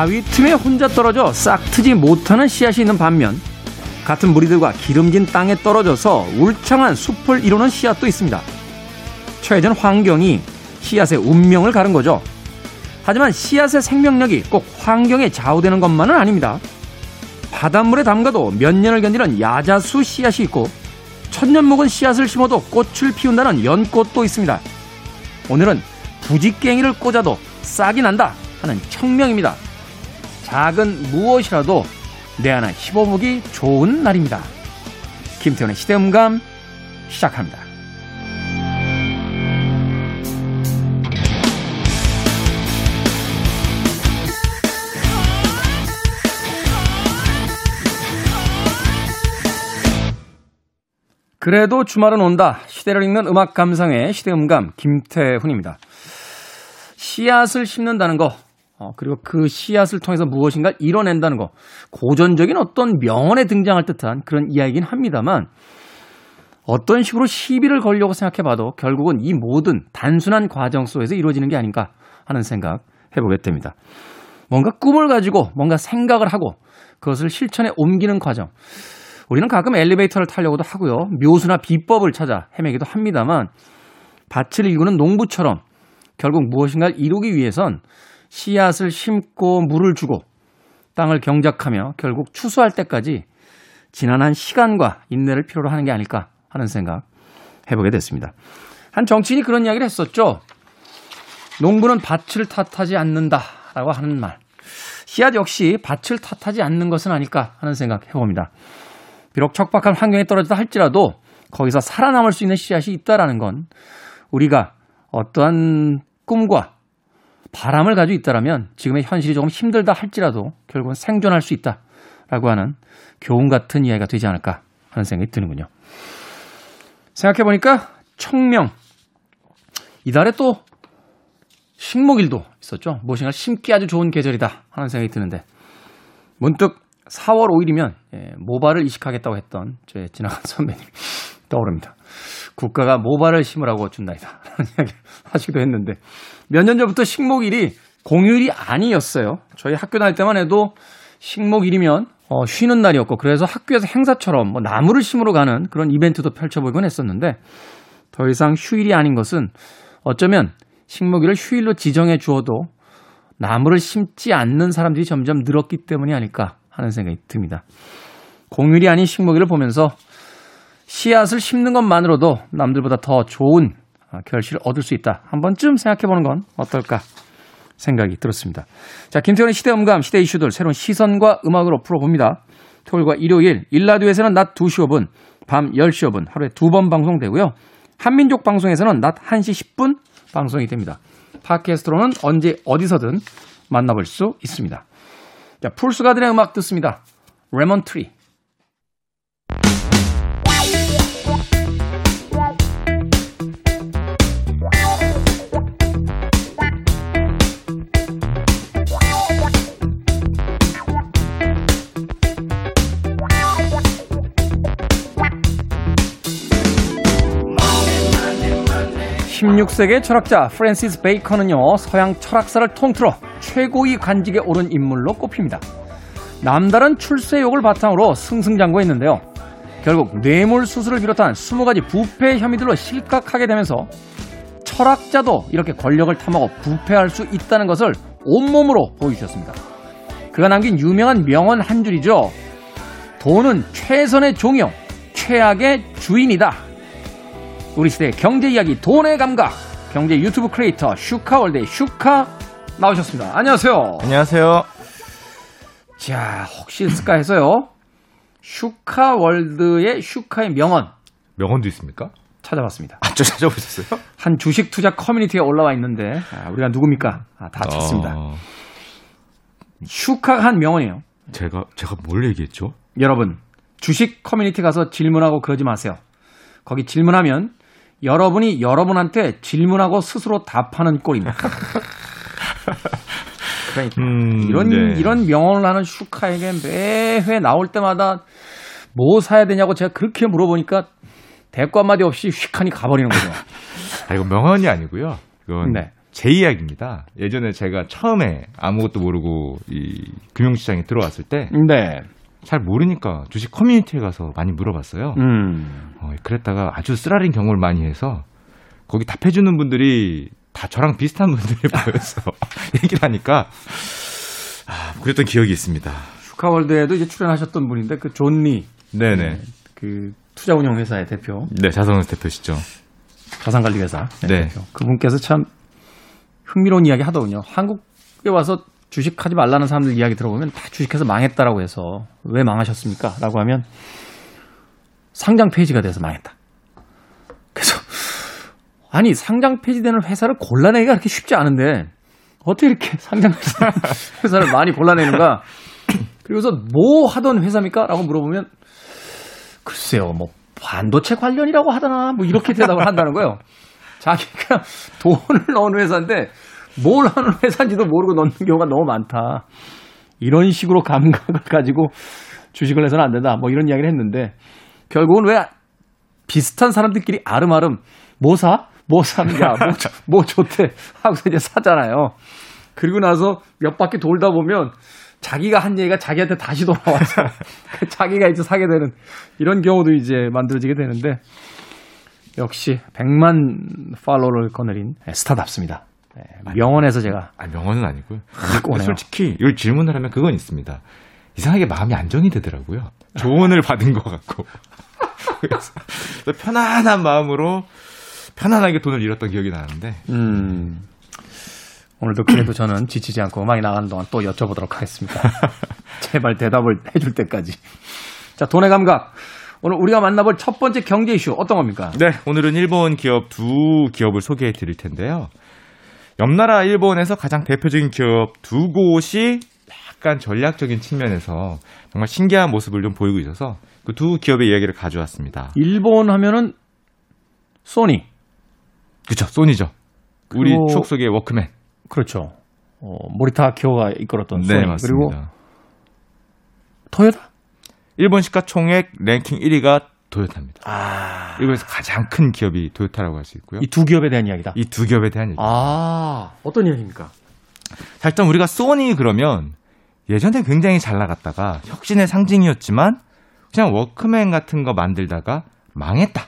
바위 틈에 혼자 떨어져 싹 트지 못하는 씨앗이 있는 반면 같은 무리들과 기름진 땅에 떨어져서 울창한 숲을 이루는 씨앗도 있습니다. 처해진 환경이 씨앗의 운명을 가른 거죠. 하지만 씨앗의 생명력이 꼭 환경에 좌우되는 것만은 아닙니다. 바닷물에 담가도 몇 년을 견디는 야자수 씨앗이 있고 천년 묵은 씨앗을 심어도 꽃을 피운다는 연꽃도 있습니다. 오늘은 부지깽이를 꽂아도 싹이 난다 하는 청명입니다. 작은 무엇이라도 내 하나 씹어보기 좋은 날입니다. 김태훈의 시대음감 시작합니다. 그래도 주말은 온다. 시대를 읽는 음악 감상의 시대음감 김태훈입니다. 씨앗을 심는다는 거, 어, 그리고 그 씨앗을 통해서 무엇인가 이뤄낸다는 거, 고전적인 어떤 명언에 등장할 듯한 그런 이야기긴 합니다만, 어떤 식으로 시비를 걸려고 생각해 봐도 결국은 이 모든 단순한 과정 속에서 이루어지는 게 아닌가 하는 생각 해보게 됩니다. 뭔가 꿈을 가지고 뭔가 생각을 하고 그것을 실천에 옮기는 과정. 우리는 가끔 엘리베이터를 타려고도 하고요. 묘수나 비법을 찾아 헤매기도 합니다만 밭을 일구는 농부처럼 결국 무엇인가를 이루기 위해선 씨앗을 심고 물을 주고 땅을 경작하며 결국 추수할 때까지 지난한 시간과 인내를 필요로 하는 게 아닐까 하는 생각 해보게 됐습니다. 한 정치인이 그런 이야기를 했었죠. 농부는 밭을 탓하지 않는다라고 하는 말. 씨앗 역시 밭을 탓하지 않는 것은 아닐까 하는 생각 해봅니다. 비록 척박한 환경에 떨어졌다 할지라도 거기서 살아남을 수 있는 씨앗이 있다라는 건 우리가 어떠한 꿈과 바람을 가지고 있다라면 지금의 현실이 조금 힘들다 할지라도 결국은 생존할 수 있다라고 하는 교훈 같은 이야기가 되지 않을까 하는 생각이 드는군요. 생각해 보니까 청명 이달에 또 식목일도 있었죠. 무엇인가 심기 아주 좋은 계절이다 하는 생각이 드는데 문득 4월 5일이면 예, 모발을 이식하겠다고 했던 제 지나간 선배님 떠오릅니다. 국가가 모발을 심으라고 준다이다. 라는 이야기 하시기도 했는데 몇 년 전부터 식목일이 공휴일이 아니었어요. 저희 학교 다닐 때만 해도 식목일이면 어, 쉬는 날이었고 그래서 학교에서 행사처럼 뭐 나무를 심으러 가는 그런 이벤트도 펼쳐보곤 했었는데 더 이상 휴일이 아닌 것은 어쩌면 식목일을 휴일로 지정해 주어도 나무를 심지 않는 사람들이 점점 늘었기 때문이 아닐까 하는 생각이 듭니다. 공휴일이 아닌 식목일을 보면서 씨앗을 심는 것만으로도 남들보다 더 좋은 결실을 얻을 수 있다. 한 번쯤 생각해 보는 건 어떨까 생각이 들었습니다. 자, 김태훈의 시대 음감, 시대 이슈들 새로운 시선과 음악으로 풀어봅니다. 토요일과 일요일, 일라디오에서는 낮 2시 5분, 밤 10시 5분 하루에 두 번 방송되고요. 한민족 방송에서는 낮 1시 10분 방송이 됩니다. 팟캐스트로는 언제 어디서든 만나볼 수 있습니다. 자, Fool's Garden의 음악 듣습니다. Lemon Tree. 16세기의 철학자 프랜시스 베이컨은요, 서양 철학사를 통틀어 최고위 관직에 오른 인물로 꼽힙니다. 남다른 출세욕을 바탕으로 승승장구했는데요. 결국 뇌물 수술을 비롯한 20가지 부패 혐의들로 실각하게 되면서 철학자도 이렇게 권력을 탐하고 부패할 수 있다는 것을 온몸으로 보여주셨습니다. 그가 남긴 유명한 명언 한 줄이죠. 돈은 최선의 종이요, 최악의 주인이다. 우리 시대의 경제 이야기 돈의 감각 경제 유튜브 크리에이터 슈카월드의 슈카 나오셨습니다. 안녕하세요. 안녕하세요. 자, 혹시 있을까 해서요. 슈카월드의 슈카의 명언. 명언도 있습니까? 찾아봤습니다. 아, 저 찾아보셨어요? 한 주식 투자 커뮤니티에 올라와 있는데, 아, 우리가 누굽니까? 아, 다 찾습니다. 어... 슈카가 한 명언이에요. 제가, 제가 뭘 얘기했죠? 여러분, 주식 커뮤니티 가서 질문하고 그러지 마세요. 거기 질문하면 여러분이 여러분한테 질문하고 스스로 답하는 꼴입니다. 그러니까 음, 이런 네. 이런 명언을 하는 슈카에게 매회 나올 때마다 뭐 사야 되냐고 제가 그렇게 물어보니까 대꾸 한마디 없이 휙하니 가버리는 거죠. 아, 이거 명언이 아니고요. 이건 네. 제 이야기입니다. 예전에 제가 처음에 아무것도 모르고 이 금융시장에 들어왔을 때 잘 네. 모르니까 주식 커뮤니티에 가서 많이 물어봤어요. 음. 어, 그랬다가 아주 쓰라린 경험을 많이 해서 거기 답해주는 분들이 다 저랑 비슷한 분들이 보여서 얘기를 하니까 아, 그랬던 기억이 있습니다. 슈카월드에도 이제 출연하셨던 분인데 그 존리 네네. 그 투자운용 회사의 대표, 네, 자성은 대표시죠. 자산관리회사 네. 대표. 그분께서 참 흥미로운 이야기 하더군요. 한국에 와서 주식하지 말라는 사람들 이야기 들어보면 다 주식해서 망했다라고 해서 왜 망하셨습니까? 라고 하면 상장 폐지가 돼서 망했다. 그래서 아니 상장 폐지되는 회사를 골라내기가 그렇게 쉽지 않은데 어떻게 이렇게 상장 회사를 많이 골라내는가? 그리고서 뭐 하던 회사입니까? 라고 물어보면 글쎄요, 뭐 반도체 관련이라고 하더나 뭐 이렇게 대답을 한다는 거예요. 자기가 돈을 넣은 회사인데 뭘 하는 회사인지도 모르고 넣는 경우가 너무 많다. 이런 식으로 감각을 가지고 주식을 해서는 안 된다. 뭐 이런 이야기를 했는데 결국은 왜 비슷한 사람들끼리 아름아름 뭐 사? 뭐 삽니다. 뭐, 좋- 뭐 좋대. 하고서 이제 사잖아요. 그리고 나서 몇 바퀴 돌다 보면 자기가 한 얘기가 자기한테 다시 돌아와서 자기가 이제 사게 되는 이런 경우도 이제 만들어지게 되는데 역시 100만 팔로워를 거느린 스타답습니다. 네, 명언에서 제가 아, 명언은 아니고요. 솔직히 이걸 질문을 하면 그건 있습니다. 이상하게 마음이 안정이 되더라고요. 조언을 받은 것 같고. 그래서 편안한 마음으로 편안하게 돈을 잃었던 기억이 나는데 음, 오늘도 그래도 저는 지치지 않고 음악이 나가는 동안 또 여쭤보도록 하겠습니다. 제발 대답을 해줄 때까지. 자, 돈의 감각. 오늘 우리가 만나볼 첫 번째 경제 이슈 어떤 겁니까? 네, 오늘은 일본 기업 두 기업을 소개해 드릴 텐데요. 옆나라 일본에서 가장 대표적인 기업 두 곳이 약간 전략적인 측면에서 정말 신기한 모습을 좀 보이고 있어서 그 두 기업의 이야기를 가져왔습니다. 일본 하면은 소니. 그쵸, 소니죠. 우리 추억 속의 워크맨. 그렇죠. 어, 모리타 아키오가 이끌었던 네, 소니. 맞습니다. 그리고 토요타? 일본 시가총액 랭킹 1위가 도요타입니다. 아. 일본에서 가장 큰 기업이 도요타라고 할 수 있고요. 이 두 기업에 대한 이야기다. 이 두 기업에 대한 얘기. 아, 어떤 이야기입니까? 자, 일단 우리가 소니 그러면 예전에 굉장히 잘 나갔다가 혁신의 상징이었지만 그냥 워크맨 같은 거 만들다가 망했다.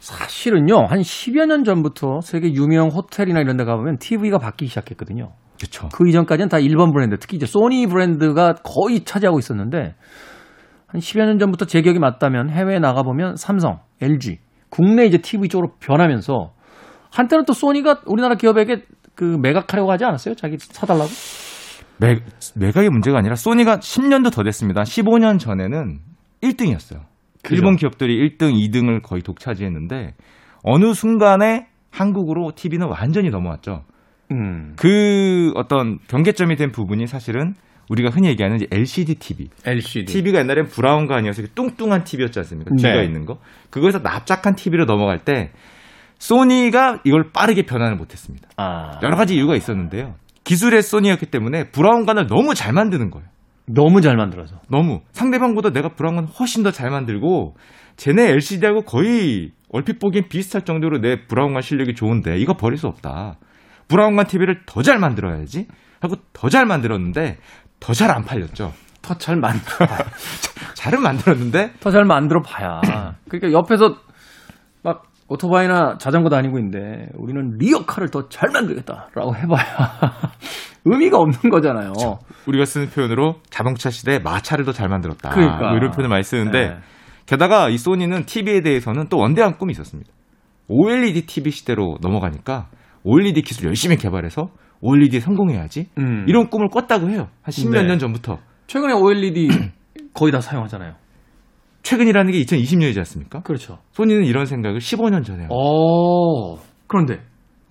사실은요, 한 10여 년 전부터 세계 유명 호텔이나 이런 데 가보면 TV가 바뀌기 시작했거든요. 그렇죠. 그 이전까지는 다 일본 브랜드, 특히 이제 소니 브랜드가 거의 차지하고 있었는데, 한 10여 년 전부터 제 기억이 맞다면 해외에 나가보면 삼성, LG, 국내 이제 TV 쪽으로 변하면서, 한때는 또 소니가 우리나라 기업에게 그 매각하려고 하지 않았어요? 자기 사달라고? 매, 매각의 문제가 아니라 소니가 10년도 더 됐습니다. 15년 전에는 1등이었어요. 그죠. 일본 기업들이 1등, 2등을 거의 독차지했는데 어느 순간에 한국으로 TV는 완전히 넘어왔죠. 음. 그 어떤 경계점이 된 부분이 사실은 우리가 흔히 얘기하는 이제 LCD TV. LCD. TV가 옛날엔 아니어서 이렇게 뚱뚱한 TV였지 않습니까? 네. 뒤가 있는 거. 그거에서 납작한 TV로 넘어갈 때 소니가 이걸 빠르게 변환을 못했습니다. 아. 여러 가지 이유가 있었는데요. 기술의 소니였기 때문에 브라운관을 너무 잘 만드는 거예요. 너무 잘 만들어서. 너무 상대방보다 내가 브라운관 훨씬 더 잘 만들고 쟤네 LCD하고 거의 얼핏 보기엔 비슷할 정도로 내 브라운관 실력이 좋은데 이거 버릴 수 없다. 브라운관 TV를 더 잘 만들어야지 하고 더 잘 만들었는데 더 잘 안 팔렸죠. 더 잘 만들어 봐야. 잘은 만들었는데 더 잘 만들어 봐야. 그러니까 옆에서 막 오토바이나 자전거 다니고 있는데 우리는 리어카를 더 잘 만들겠다라고 해봐야 의미가 없는 거잖아요. 우리가 쓰는 표현으로 자동차 시대에 마차를 더 잘 만들었다. 그러니까. 뭐 이런 표현을 많이 쓰는데 네. 게다가 이 소니는 TV에 대해서는 또 원대한 꿈이 있었습니다. OLED TV 시대로 넘어가니까 OLED 기술 열심히 개발해서 OLED에 성공해야지. 음. 이런 꿈을 꿨다고 해요. 한 십몇 네. 년 전부터. 최근에 OLED 거의 다 사용하잖아요. 최근이라는 게 2020년이지 않습니까? 그렇죠. 소니는 이런 생각을 15년 전에 해요. 오. 그런데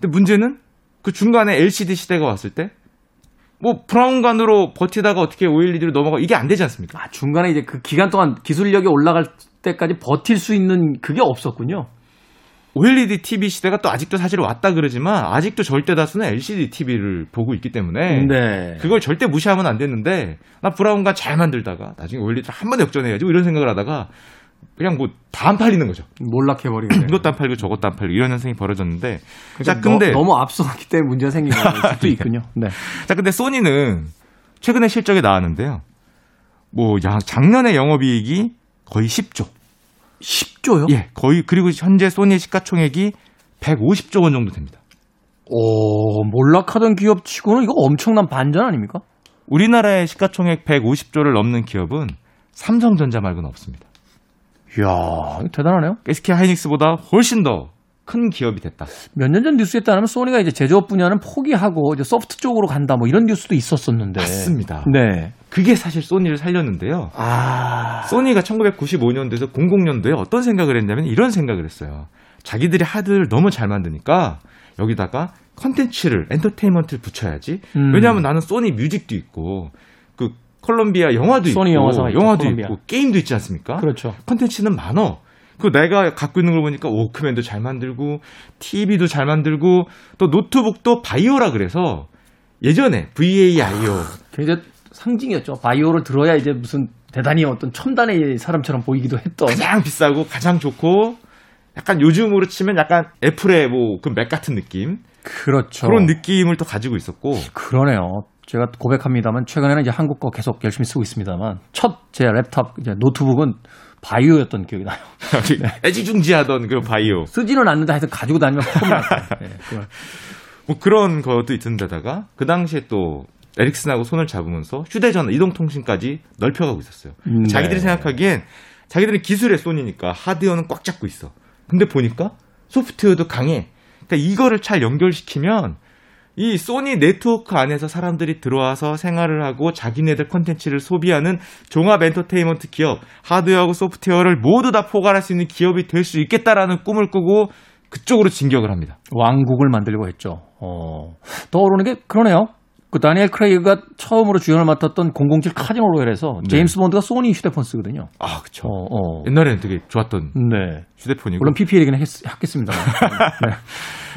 근데 문제는 그 중간에 LCD 시대가 왔을 때 뭐 브라운관으로 버티다가 어떻게 OLED로 넘어가 이게 안 되지 않습니까? 아, 중간에 이제 그 기간 동안 기술력이 올라갈 때까지 버틸 수 있는 그게 없었군요. OLED TV 시대가 또 아직도 사실 왔다 그러지만 아직도 절대 다수는 LCD TV를 보고 있기 때문에 네. 그걸 절대 무시하면 안 됐는데 나 브라운관 잘 만들다가 나중에 OLED를 한 번에 역전해야지 뭐 이런 생각을 하다가 그냥 뭐 다 안 팔리는 거죠. 몰락해버리게 되는. 이것도 안 팔고 저것도 안 팔고 이런 현상이 벌어졌는데 그러니까 자 근데 너, 무 앞서갔기 때문에 문제가 생긴 걸 수도 있군요. 네. 자 근데 소니는 최근에 실적이 나왔는데요. 뭐 야, 작년에 영업이익이 거의 10조. 10조요? 예, 거의 그리고 현재 소니의 시가총액이 150조 원 정도 됩니다. 오, 몰락하던 기업 치고는 이거 엄청난 반전 아닙니까? 우리나라의 시가총액 150조를 넘는 기업은 삼성전자 말고는 없습니다. 이야, 대단하네요. SK 하이닉스보다 훨씬 더 큰 기업이 됐다. 몇 년 전 뉴스에 따르면 소니가 이제 제조업 분야는 포기하고 이제 소프트 쪽으로 간다 뭐 이런 뉴스도 있었었는데. 맞습니다. 네. 그게 사실 소니를 살렸는데요. 아. 소니가 1995년도에서 00년도에 어떤 생각을 했냐면 이런 생각을 했어요. 자기들이 하드를 너무 잘 만드니까 여기다가 컨텐츠를 엔터테인먼트를 붙여야지. 음. 왜냐하면 나는 소니 뮤직도 있고 그 콜롬비아 영화도 있고 영화도 콜롬비아. 있고 게임도 있지 않습니까? 그렇죠. 컨텐츠는 많어. 그 내가 갖고 있는 걸 보니까 워크맨도 잘 만들고 TV도 잘 만들고 또 노트북도 바이오라 그래서 예전에 VAIO 굉장히 상징이었죠. 바이오를 들어야 이제 무슨 대단히 어떤 첨단의 사람처럼 보이기도 했던. 가장 비싸고 가장 좋고 약간 요즘으로 치면 약간 애플의 뭐 그 맥 같은 느낌 그렇죠. 그런 느낌을 또 가지고 있었고 그러네요. 제가 고백합니다만 최근에는 이제 한국 거 계속 열심히 쓰고 있습니다만 첫 제 랩탑 이제 노트북은 바이오였던 기억이 나요. 애지중지하던 그 바이오 쓰지는 않는데 하여튼 가지고 다니면 폼이 났어요. 네. 뭐 그런 것도 있던 데다가 그 당시에 또 에릭슨하고 손을 잡으면서 휴대전화 이동통신까지 넓혀가고 있었어요. 음, 네. 자기들이 생각하기엔 자기들은 기술의 소니니까 하드웨어는 꽉 잡고 있어. 근데 보니까 소프트웨어도 강해. 그러니까 이거를 잘 연결시키면 이 소니 네트워크 안에서 사람들이 들어와서 생활을 하고 자기네들 컨텐츠를 소비하는 종합 엔터테인먼트 기업, 하드웨어하고 소프트웨어를 모두 다 포괄할 수 있는 기업이 될 수 있겠다라는 꿈을 꾸고 그쪽으로 진격을 합니다. 왕국을 만들려고 했죠. 어, 떠오르는 게 그러네요. 그 다니엘 크레이그가 처음으로 주연을 맡았던 007 카지노 로얄에서 네. 제임스 본드가 소니 휴대폰 쓰거든요. 아, 그쵸. 어, 어. 옛날에는 되게 좋았던 네. 휴대폰이고. 물론 PPL이긴 했, 했겠습니다만. 네.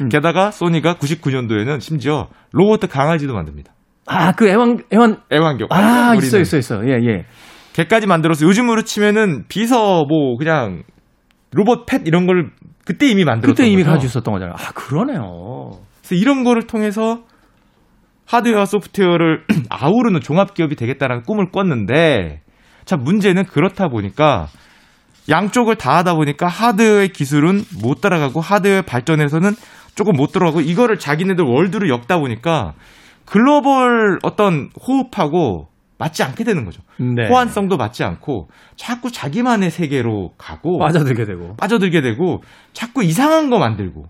게다가 소니가 99년도에는 심지어 로봇 강아지도 만듭니다. 아, 그 애완, 애완, 애완경. 아, 우리는 있어, 있어, 있어. 예, 예. 걔까지 만들어서 요즘으로 치면은 비서 뭐 그냥 로봇 펫 이런 걸 그때 이미 만들었던 그때 이미 거죠. 가지고 있었던 거잖아요. 아, 그러네요. 그래서 이런 거를 통해서 하드웨어 소프트웨어를 아우르는 종합 기업이 되겠다라는 꿈을 꿨는데 자 문제는 그렇다 보니까 양쪽을 다 하다 보니까 하드웨어의 기술은 못 따라가고 하드웨어 발전에서는 조금 못 들어가고 이거를 자기네들 월드로 엮다 보니까 글로벌 어떤 호흡하고 맞지 않게 되는 거죠. 네. 호환성도 맞지 않고 자꾸 자기만의 세계로 가고 빠져들게 되고. 빠져들게 되고 자꾸 이상한 거 만들고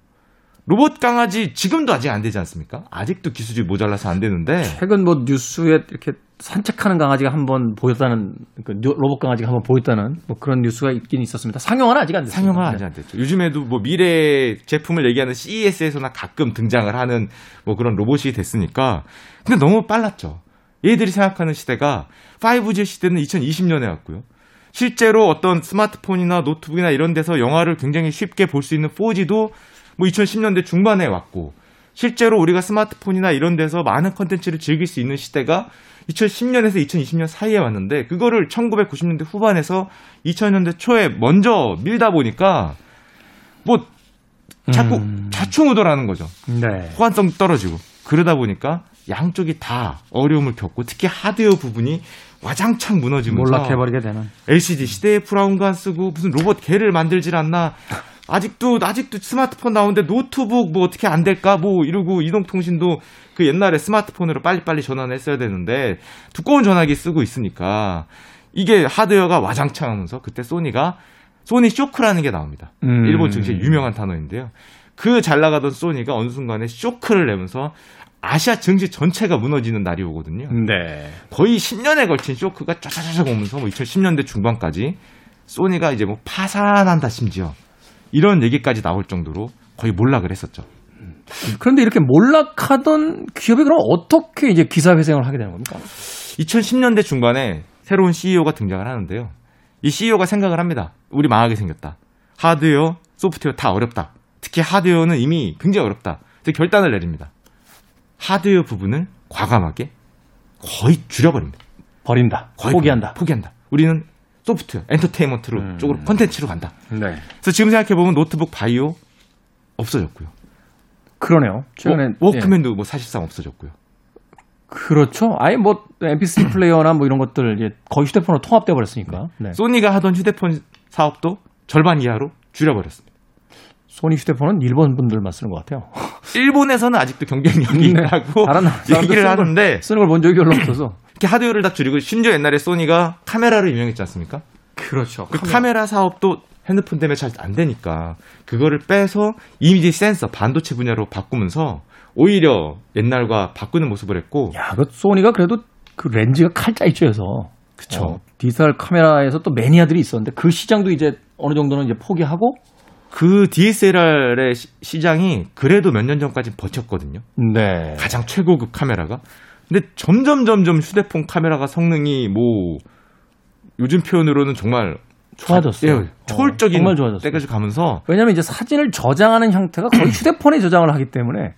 로봇 강아지 지금도 아직 안 되지 않습니까? 아직도 기술이 모자라서 안 되는데 최근 뭐 뉴스에 이렇게 산책하는 강아지가 한 번 보였다는 그 뉴- 로봇 강아지가 한 번 보였다는 뭐 그런 뉴스가 있긴 있었습니다. 상용화는 아직 안 됐어요. 상용화 아직 안 됐죠. 요즘에도 뭐 미래 제품을 얘기하는 CES에서나 가끔 등장을 하는 뭐 그런 로봇이 됐으니까 근데 너무 빨랐죠. 얘들이 생각하는 시대가 5G 시대는 2020년에 왔고요. 실제로 어떤 스마트폰이나 노트북이나 이런 데서 영화를 굉장히 쉽게 볼 수 있는 4G도 뭐 2010년대 중반에 왔고 실제로 우리가 스마트폰이나 이런 데서 많은 컨텐츠를 즐길 수 있는 시대가 2010년에서 2020년 사이에 왔는데 그거를 1990년대 후반에서 2000년대 초에 먼저 밀다 보니까 뭐 자꾸 음. 좌충우돌하는 거죠. 네. 호환성 떨어지고 그러다 보니까 양쪽이 다 어려움을 겪고 특히 하드웨어 부분이 와장창 무너지면서 몰락해버리게 되는. LCD 시대에 브라운관 쓰고 무슨 로봇 개를 만들질 않나 아직도 아직도 스마트폰 나오는데 노트북 뭐 어떻게 안 될까 뭐 이러고 이동통신도 그 옛날에 스마트폰으로 빨리빨리 전환을 했어야 되는데 두꺼운 전화기 쓰고 있으니까 이게 하드웨어가 와장창 하면서 그때 소니가 소니 쇼크라는 게 나옵니다. 음. 일본 증시의 유명한 단어인데요. 그 잘 나가던 소니가 어느 순간에 쇼크를 내면서 아시아 증시 전체가 무너지는 날이 오거든요. 네. 거의 10년에 걸친 쇼크가 쫙쫙쫙 오면서 뭐 2010년대 중반까지 소니가 이제 뭐 파산한다 심지어 이런 얘기까지 나올 정도로 거의 몰락을 했었죠. 그런데 이렇게 몰락하던 기업이 그럼 어떻게 이제 기사 회생을 하게 되는 겁니까? 2010년대 중반에 새로운 CEO가 등장을 하는데요. 이 CEO가 생각을 합니다. 우리 망하게 생겼다. 하드웨어, 소프트웨어 다 어렵다. 특히 하드웨어는 이미 굉장히 어렵다. 그래서 결단을 내립니다. 하드웨어 부분을 과감하게 거의 줄여버립니다. 버린다. 거의 포기한다. 포기한다. 우리는 소프트, 엔터테인먼트로 음. 쪽으로 컨텐츠로 간다. 네. 그래서 지금 생각해 보면 노트북 바이오 없어졌고요. 그러네요. 최근에 워, 예. 워크맨도 뭐 사실상 없어졌고요. 그렇죠. 아예 뭐 MP3 플레이어나 뭐 이런 것들 이제 거의 휴대폰으로 통합돼 버렸으니까. 네. 소니가 하던 휴대폰 사업도 절반 이하로 줄여버렸습니다. 소니 휴대폰은 일본 분들만 쓰는 것 같아요. 일본에서는 아직도 경쟁력이 네. 있다고 다른 얘기를 쓰는 걸- 하는데 쓰는 걸 본 적이 별로 없어서. 이렇게 하드웨어를 다 줄이고 심지어 옛날에 소니가 카메라로 유명했지 않습니까? 그렇죠. 그 카메라 사업도 핸드폰 때문에 잘 안 되니까 그거를 빼서 이미지 센서 반도체 분야로 바꾸면서 오히려 옛날과 바꾸는 모습을 했고 야, 그 소니가 그래도 그 렌즈가 칼자이죠여서 그쵸. 어, 디지털 카메라에서 또 매니아들이 있었는데 그 시장도 이제 어느 정도는 이제 포기하고 그 DSLR의 시, 장이 그래도 몇 년 전까지 버텼거든요. 네. 가장 최고급 카메라가. 근데 점점 점점 휴대폰 카메라가 성능이 뭐 요즘 표현으로는 정말 좋아졌어요. 예, 초월적인 어, 정말 좋아졌어요. 때까지 가면서 왜냐하면 이제 사진을 저장하는 형태가 거의 휴대폰에 저장을 하기 때문에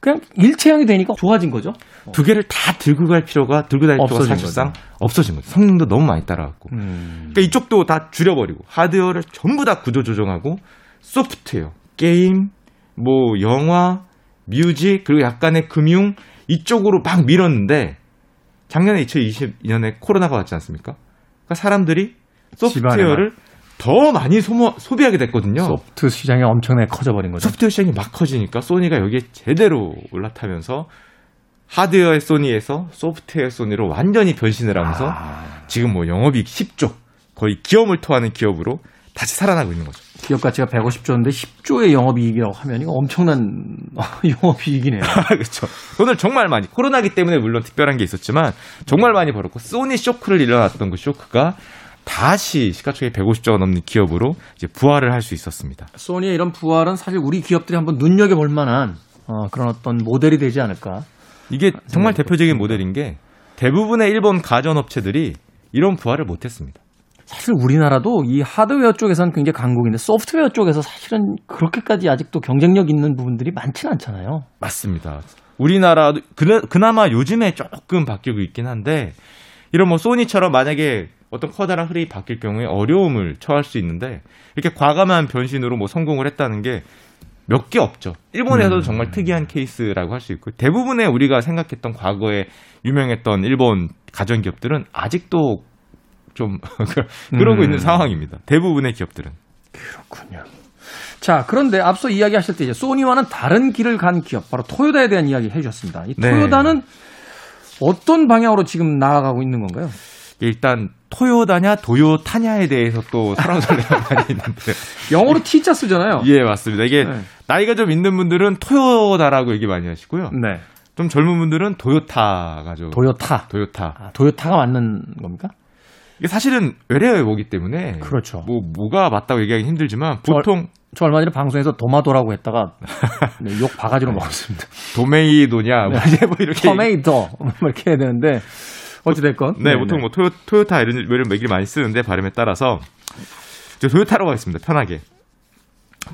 그냥 일체형이 되니까 좋아진 거죠. 두 개를 다 들고 갈 필요가 들고 다닐 필요가 사실상 없어진 거죠. 성능도 너무 많이 따라갔고. 음. 그러니까 이쪽도 다 줄여버리고 하드웨어를 전부 다 구조 조정하고 소프트웨어, 게임, 뭐 영화, 뮤직 그리고 약간의 금융 이쪽으로 막 밀었는데 작년에 2022년에 코로나가 왔지 않습니까? 그러니까 사람들이 소프트웨어를 더 많이 소모, 소비하게 됐거든요. 소프트 시장이 엄청나게 커져버린 거죠. 소프트웨어 시장이 막 커지니까 소니가 여기에 제대로 올라타면서 하드웨어의 소니에서 소프트웨어 소니로 완전히 변신을 하면서 아, 지금 뭐 영업이익 10조 거의 기업을 토하는 기업으로 다시 살아나고 있는 거죠. 기업 가치가 150조인데 10조의 영업이익이라고 하면 이거 엄청난 영업이익이네요. 그렇죠. 돈을 정말 많이 코로나기 때문에 물론 특별한 게 있었지만 정말 많이 벌었고 소니 쇼크를 일어났던 그 쇼크가 다시 시가총액 150조가 넘는 기업으로 이제 부활을 할 수 있었습니다. 소니의 이런 부활은 사실 우리 기업들이 한번 눈여겨볼 만한 어, 그런 어떤 모델이 되지 않을까. 이게 정말 대표적인 모델인 게 대부분의 일본 가전업체들이 이런 부활을 못했습니다. 사실 우리나라도 이 하드웨어 쪽에서는 굉장히 강국인데 소프트웨어 쪽에서 사실은 그렇게까지 아직도 경쟁력 있는 부분들이 많지는 않잖아요. 맞습니다. 우리나라도 그나, 그나마 요즘에 조금 바뀌고 있긴 한데 이런 뭐 소니처럼 만약에 어떤 커다란 흐름이 바뀔 경우에 어려움을 처할 수 있는데 이렇게 과감한 변신으로 뭐 성공을 했다는 게 몇 개 없죠. 일본에서도 음. 정말 특이한 케이스라고 할 수 있고 대부분의 우리가 생각했던 과거에 유명했던 일본 가전 기업들은 아직도 좀 그러고 음. 있는 상황입니다. 대부분의 기업들은. 그렇군요. 자, 그런데 앞서 이야기하실 때 이제 소니와는 다른 길을 간 기업, 바로 토요다에 대한 이야기 해주셨습니다. 이 네. 토요다는 어떤 방향으로 지금 나아가고 있는 건가요? 일단 토요다냐 도요타냐에 대해서 또 설왕설래가 많이 있는데 영어로 T자 쓰잖아요. 예, 맞습니다. 이게 네. 나이가 좀 있는 분들은 토요다라고 얘기 많이 하시고요. 네. 좀 젊은 분들은 도요타가 좀 도요타. 도요타. 아, 도요타가 맞는 겁니까? 이게 사실은 외래어이기 때문에 그렇죠. 뭐 뭐가 맞다고 얘기하기 힘들지만 보통 저 얼마 전에 방송에서 도마도라고 했다가 네, 욕 바가지로 먹었습니다. 도메이도냐 뭐 이제 뭐 이렇게 터메이터 뭐 이렇게 해야 되는데 어찌 됐건. 네, 보통 뭐 토요, 토요타 이런 이런 얘기를 많이 쓰는데 발음에 따라서 저 토요타라고 하겠습니다. 편하게.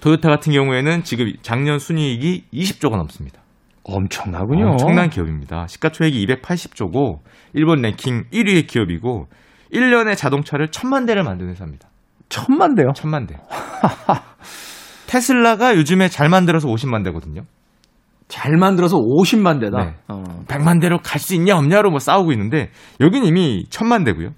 토요타 같은 경우에는 지금 작년 순이익이 20조가 넘습니다. 엄청나군요. 엄청난 기업입니다. 시가총액이 280조고 일본 랭킹 1위의 기업이고 1년에 자동차를 천만 대를 만드는 회사입니다. 천만 대요. 천만 대. 테슬라가 요즘에 잘 만들어서 50만 대거든요. 잘 만들어서 50만 대다. 네. 어. 100만 대로 갈 수 있냐 없냐로 뭐 싸우고 있는데 여긴 이미 천만 대고요.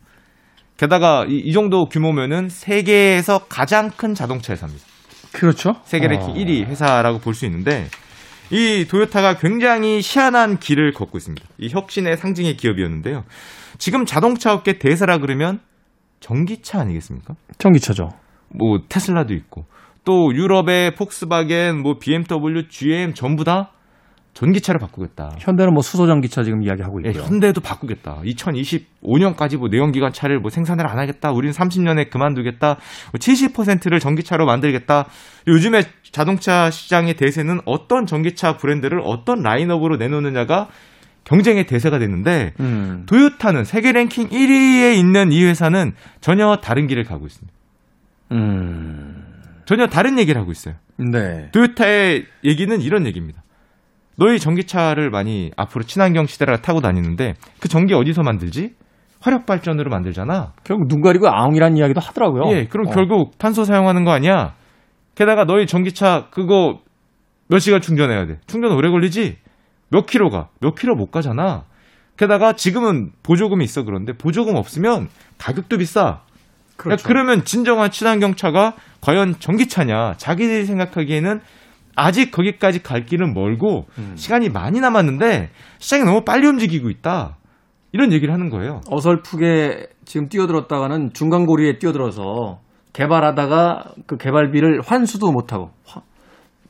게다가 이, 이 정도 규모면은 세계에서 가장 큰 자동차 회사입니다. 그렇죠. 세계 랭킹 어. 1위 회사라고 볼 수 있는데 이 도요타가 굉장히 희한한 길을 걷고 있습니다. 이 혁신의 상징의 기업이었는데요. 지금 자동차 업계 대사라 그러면 전기차 아니겠습니까? 전기차죠. 뭐 테슬라도 있고 또 유럽의 폭스바겐, 뭐 BMW, GM 전부 다 전기차를 바꾸겠다. 현대는 뭐 수소 전기차 지금 이야기하고 예, 있고요. 현대도 바꾸겠다. 2025년까지 뭐 내연기관 차를 뭐 생산을 안 하겠다. 우린 30년에 그만두겠다. 70%를 전기차로 만들겠다. 요즘에 자동차 시장의 대세는 어떤 전기차 브랜드를 어떤 라인업으로 내놓느냐가 경쟁의 대세가 됐는데 음. 도요타는 세계 랭킹 1위에 있는 이 회사는 전혀 다른 길을 가고 있습니다. 음. 전혀 다른 얘기를 하고 있어요. 네. 도요타의 얘기는 이런 얘기입니다. 너희 전기차를 많이 앞으로 친환경 시대라 타고 다니는데 그 전기 어디서 만들지? 화력 발전으로 만들잖아. 결국 눈 가리고 아웅이라는 이야기도 하더라고요. 예, 그럼 어. 결국 탄소 사용하는 거 아니야? 게다가 너희 전기차 그거 몇 시간 충전해야 돼? 충전 오래 걸리지? 몇 킬로 가? 몇 킬로 못 가잖아. 게다가 지금은 보조금이 있어 그런데 보조금 없으면 가격도 비싸. 그렇죠. 야, 그러면 진정한 친환경 차가 과연 전기차냐? 자기들이 생각하기에는 아직 거기까지 갈 길은 멀고 음. 시간이 많이 남았는데 시장이 너무 빨리 움직이고 있다. 이런 얘기를 하는 거예요. 어설프게 지금 뛰어들었다가는 중간 고리에 뛰어들어서 개발하다가 그 개발비를 환수도 못하고 화-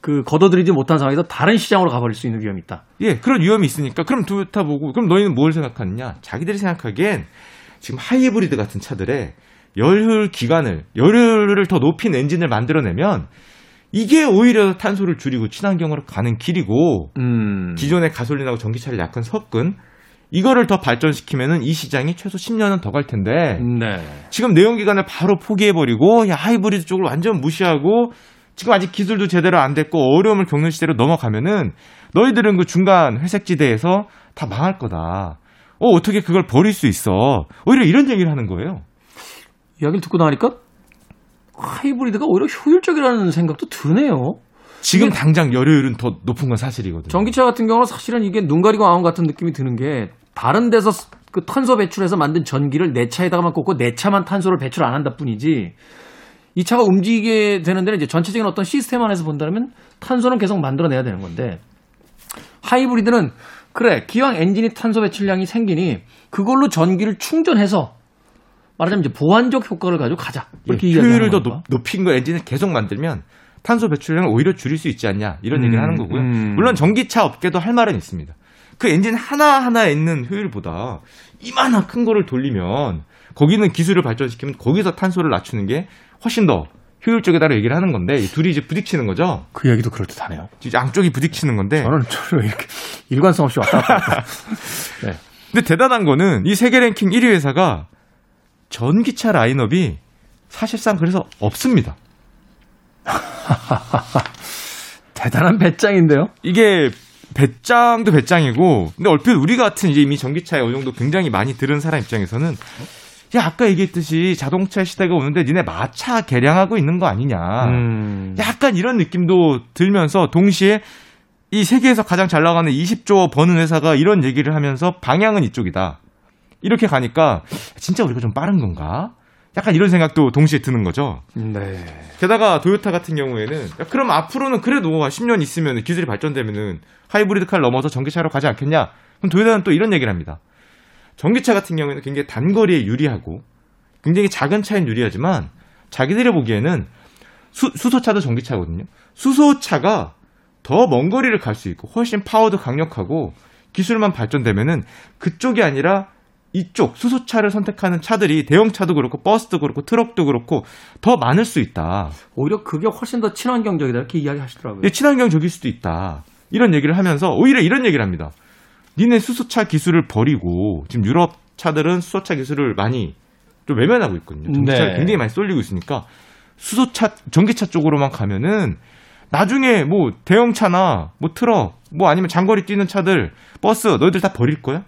그 걷어들이지 못한 상황에서 다른 시장으로 가버릴 수 있는 위험이 있다. 예, 그런 위험이 있으니까 그럼 토요타 보고 그럼 너희는 뭘 생각하느냐? 자기들이 생각하기엔 지금 하이브리드 같은 차들에 열효율 기간을 열효율을 더 높인 엔진을 만들어내면 이게 오히려 탄소를 줄이고 친환경으로 가는 길이고 음. 기존의 가솔린하고 전기차를 약간 섞은 이거를 더 발전시키면은 이 시장이 최소 10년은 더 갈 텐데 네. 지금 내연기관을 바로 포기해버리고 야 하이브리드 쪽을 완전 무시하고 지금 아직 기술도 제대로 안 됐고 어려움을 겪는 시대로 넘어가면은 너희들은 그 중간 회색지대에서 다 망할 거다. 어 어떻게 그걸 버릴 수 있어? 오히려 이런 얘기를 하는 거예요. 이야기를 듣고 나니까 하이브리드가 오히려 효율적이라는 생각도 드네요. 지금 당장 열효율은 더 높은 건 사실이거든요. 전기차 같은 경우는 사실은 이게 눈 가리고 아웅 같은 느낌이 드는 게 다른 데서 그 탄소 배출해서 만든 전기를 내 차에다가만 꽂고 내 차만 탄소를 배출 안 한다 뿐이지 이 차가 움직이게 되는 데는 이제 전체적인 어떤 시스템 안에서 본다면 탄소는 계속 만들어내야 되는 건데 하이브리드는 그래 기왕 엔진이 탄소 배출량이 생기니 그걸로 전기를 충전해서 말하자면 이제 보완적 효과를 가지고 가자 이렇게 예, 효율을 더 건가? 높, 높인 거 엔진을 계속 만들면 탄소 배출량을 오히려 줄일 수 있지 않냐 이런 얘기를 음, 하는 거고요. 음. 물론 전기차 업계도 할 말은 있습니다. 그 엔진 하나 하나에 있는 효율보다 이만한 큰 거를 돌리면 거기는 기술을 발전시키면 거기서 탄소를 낮추는 게 훨씬 더 효율적이다라고 얘기를 하는 건데 이 둘이 이제 부딪히는 거죠. 그 이야기도 그럴듯하네요. 이제 양쪽이 부딪히는 건데 저는 저를 이렇게 일관성 없이 왔다 갔다. 네. 근데 대단한 거는 이 세계 랭킹 1위 회사가 전기차 라인업이 사실상 그래서 없습니다. 대단한 배짱인데요. 이게 배짱도 배짱이고 근데 얼핏 우리 같은 이제 이미 전기차에 어느 정도 굉장히 많이 들은 사람 입장에서는 야 아까 얘기했듯이 자동차 시대가 오는데 니네 마차 개량하고 있는 거 아니냐 음. 약간 이런 느낌도 들면서 동시에 이 세계에서 가장 잘 나가는 20조 버는 회사가 이런 얘기를 하면서 방향은 이쪽이다 이렇게 가니까 진짜 우리가 좀 빠른 건가 약간 이런 생각도 동시에 드는 거죠 네. 게다가 도요타 같은 경우에는 야, 그럼 앞으로는 그래도 10년 있으면 기술이 발전되면은 하이브리드 카를 넘어서 전기차로 가지 않겠냐? 그럼 도요타는 또 이런 얘기를 합니다. 전기차 같은 경우에는 굉장히 단거리에 유리하고 굉장히 작은 차엔 유리하지만 자기들이 보기에는 수, 수소차도 전기차거든요. 수소차가 더 먼 거리를 갈 수 있고 훨씬 파워도 강력하고 기술만 발전되면은 그쪽이 아니라 이쪽 수소차를 선택하는 차들이 대형차도 그렇고 버스도 그렇고 트럭도 그렇고 더 많을 수 있다. 오히려 그게 훨씬 더 친환경적이다 이렇게 이야기하시더라고요. 이게 친환경적일 수도 있다. 이런 얘기를 하면서 오히려 이런 얘기를 합니다. 니네 수소차 기술을 버리고 지금 유럽 차들은 수소차 기술을 많이 좀 외면하고 있거든요. 전기차를 네. 굉장히 많이 쏠리고 있으니까 수소차 전기차 쪽으로만 가면은 나중에 뭐 대형차나 뭐 트럭 뭐 아니면 장거리 뛰는 차들 버스 너희들 다 버릴 거야?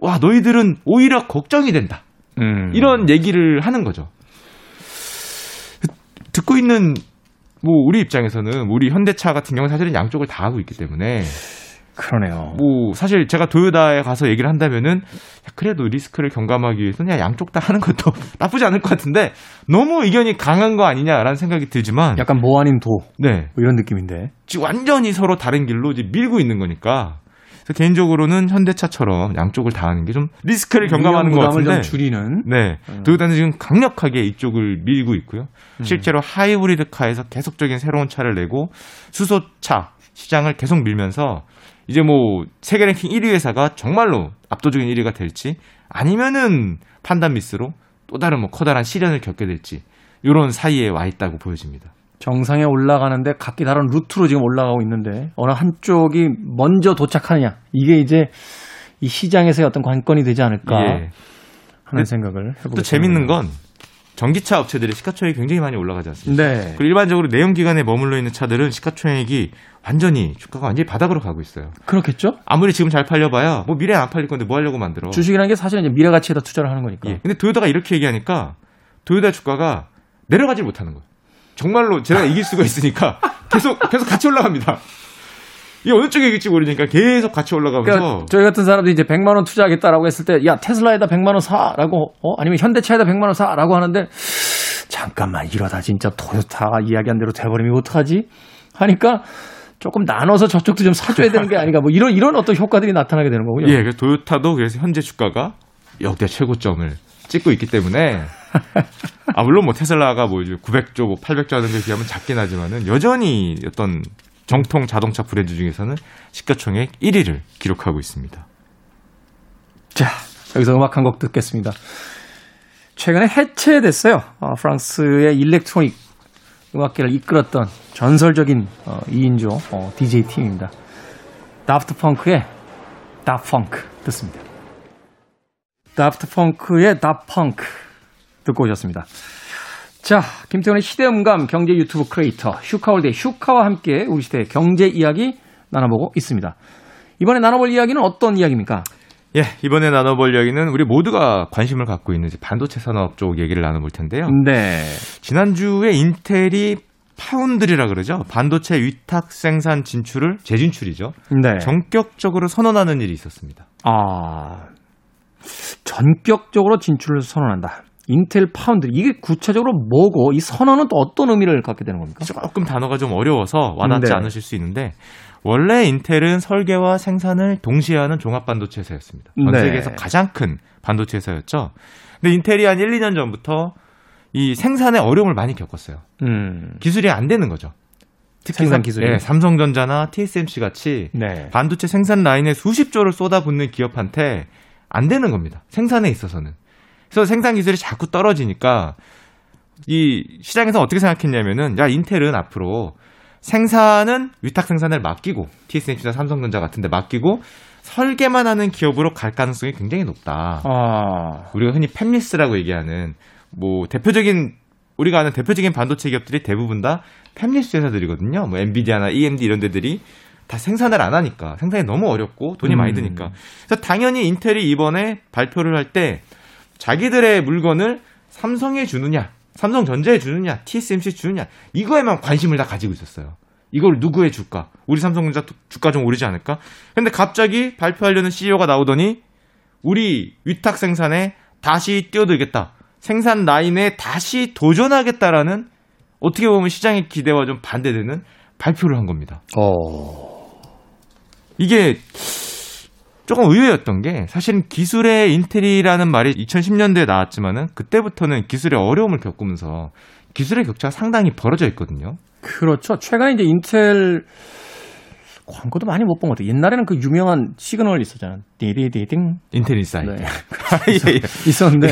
와 너희들은 오히려 걱정이 된다. 음. 이런 얘기를 하는 거죠. 듣고 있는 뭐 우리 입장에서는 우리 현대차 같은 경우는 사실은 양쪽을 다 하고 있기 때문에 그러네요. 뭐 사실 제가 도요다에 가서 얘기를 한다면은 야, 그래도 리스크를 경감하기 위해서는 야, 양쪽 다 하는 것도 나쁘지 않을 것 같은데 너무 의견이 강한 거 아니냐라는 생각이 들지만 약간 뭐 아닌 도 네 뭐 이런 느낌인데. 지금 완전히 서로 다른 길로 이제 밀고 있는 거니까 개인적으로는 현대차처럼 양쪽을 다 하는 게 좀 리스크를 경감하는 것 같은데 좀 줄이는. 네. 음. 도요타는 지금 강력하게 이쪽을 밀고 있고요. 실제로 하이브리드 카에서 계속적인 새로운 차를 내고 수소차 시장을 계속 밀면서 이제 뭐 세계 랭킹 1위 회사가 정말로 압도적인 1위가 될지 아니면은 판단 미스로 또 다른 뭐 커다란 시련을 겪게 될지 요런 사이에 와 있다고 보여집니다. 정상에 올라가는데 각기 다른 루트로 지금 올라가고 있는데 어느 한쪽이 먼저 도착하느냐 이게 이제 이 시장에서의 어떤 관건이 되지 않을까 예. 하는 생각을 해보게 또 재밌는 건 전기차 업체들의 시가총액이 굉장히 많이 올라가지 않습니까? 네. 그리고 일반적으로 내연 기관에 머물러 있는 차들은 시가총액이 완전히 주가가 완전히 바닥으로 가고 있어요. 그렇겠죠? 아무리 지금 잘 팔려봐야 뭐 미래는 안 팔릴 건데 뭐 하려고 만들어. 주식이라는 게 사실은 이제 미래 가치에다 투자를 하는 거니까. 예. 근데 도요타가 이렇게 얘기하니까 도요타 주가가 내려가질 못하는 거예요. 정말로 제가 이길 수가 있으니까 계속 계속 같이 올라갑니다. 이게 어느 쪽에 이길지 모르니까 계속 같이 올라가면서 그러니까 저희 같은 사람들이 이제 100만 원 투자하겠다라고 했을 때, 야 테슬라에다 100만 원 사라고, 어? 아니면 현대차에다 100만 원 사라고 하는데, 잠깐만 이러다 진짜 토요타가 이야기한 대로 돼버리면 어떡하지? 하니까 조금 나눠서 저쪽도 좀 사줘야 되는 게 아닌가, 뭐 이런 이런 어떤 효과들이 나타나게 되는 거군요. 예, 그래서 도요타도 그래서 현재 주가가 역대 최고점을 찍고 있기 때문에 아 물론 뭐 테슬라가 뭐 이제 900조, 뭐 800조 하는 데 비하면 작긴 하지만은 여전히 어떤 정통 자동차 브랜드 중에서는 시가총액 1위를 기록하고 있습니다. 자, 여기서 음악 한 곡 듣겠습니다. 최근에 해체됐어요. 어, 프랑스의 일렉트로닉 음악계를 이끌었던 전설적인 어, 2인조 어, DJ 팀입니다. 다프트 펑크의 Da Funk 듣습니다. 다프트 펑크의 Da Funk 듣고 오셨습니다. 자, 김태훈의 시대음감 경제 유튜브 크리에이터 슈카월드의 슈카와 함께 우리 시대의 경제 이야기 나눠보고 있습니다. 이번에 나눠볼 이야기는 어떤 이야기입니까? 예, 이번에 나눠볼 이야기는 우리 모두가 관심을 갖고 있는 반도체 산업 쪽 얘기를 나눠볼 텐데요. 네. 지난주에 인텔이 파운드리라 그러죠. 반도체 위탁 생산 진출을 재진출이죠. 네. 전격적으로 선언하는 일이 있었습니다. 아, 전격적으로 진출을 선언한다. 인텔 파운드 이게 구체적으로 뭐고 이 선언은 또 어떤 의미를 갖게 되는 겁니까? 조금 단어가 좀 어려워서 와닿지 네. 않으실 수 있는데 원래 인텔은 설계와 생산을 동시에 하는 종합 반도체 회사였습니다. 전 네. 세계에서 가장 큰 반도체 회사였죠. 근데 인텔이 한 1, 2년 전부터 이 생산에 어려움을 많이 겪었어요. 음. 기술이 안 되는 거죠. 특히 생산 삼- 기술이? 네, 삼성전자나 TSMC 같이 네. 반도체 생산 라인에 수십 조를 쏟아붓는 기업한테 안 되는 겁니다. 생산에 있어서는. 그래서 생산 기술이 자꾸 떨어지니까 이 시장에서 어떻게 생각했냐면은 야 인텔은 앞으로 생산은 위탁 생산을 맡기고 TSMC나 삼성전자 같은데 맡기고 설계만 하는 기업으로 갈 가능성이 굉장히 높다. 아. 우리가 흔히 팹리스라고 얘기하는 뭐 대표적인 우리가 아는 대표적인 반도체 기업들이 대부분 다 팹리스 회사들이거든요. 뭐 엔비디아나 AMD 이런 데들이 다 생산을 안 하니까 생산이 너무 어렵고 돈이 많이 음. 드니까. 그래서 당연히 인텔이 이번에 발표를 할 때 자기들의 물건을 삼성에 주느냐, 삼성전자에 주느냐, TSMC 에 주느냐 이거에만 관심을 다 가지고 있었어요. 이걸 누구에 줄까? 우리 삼성전자 주가 좀 오르지 않을까? 근데 갑자기 발표하려는 CEO가 나오더니 우리 위탁 생산에 다시 뛰어들겠다. 생산 라인에 다시 도전하겠다라는 어떻게 보면 시장의 기대와 좀 반대되는 발표를 한 겁니다. 어. 이게 조금 의외였던 게 사실은 기술의 인텔이라는 말이 2010년대에 나왔지만은 그때부터는 기술의 어려움을 겪으면서 기술의 격차가 상당히 벌어져 있거든요. 그렇죠. 최근에 이제 인텔 광고도 많이 못 본 것 같아요. 옛날에는 그 유명한 시그널 있었잖아요. 디디디딩. 인텔 인사이드. 네. 예, 예. 있었는데,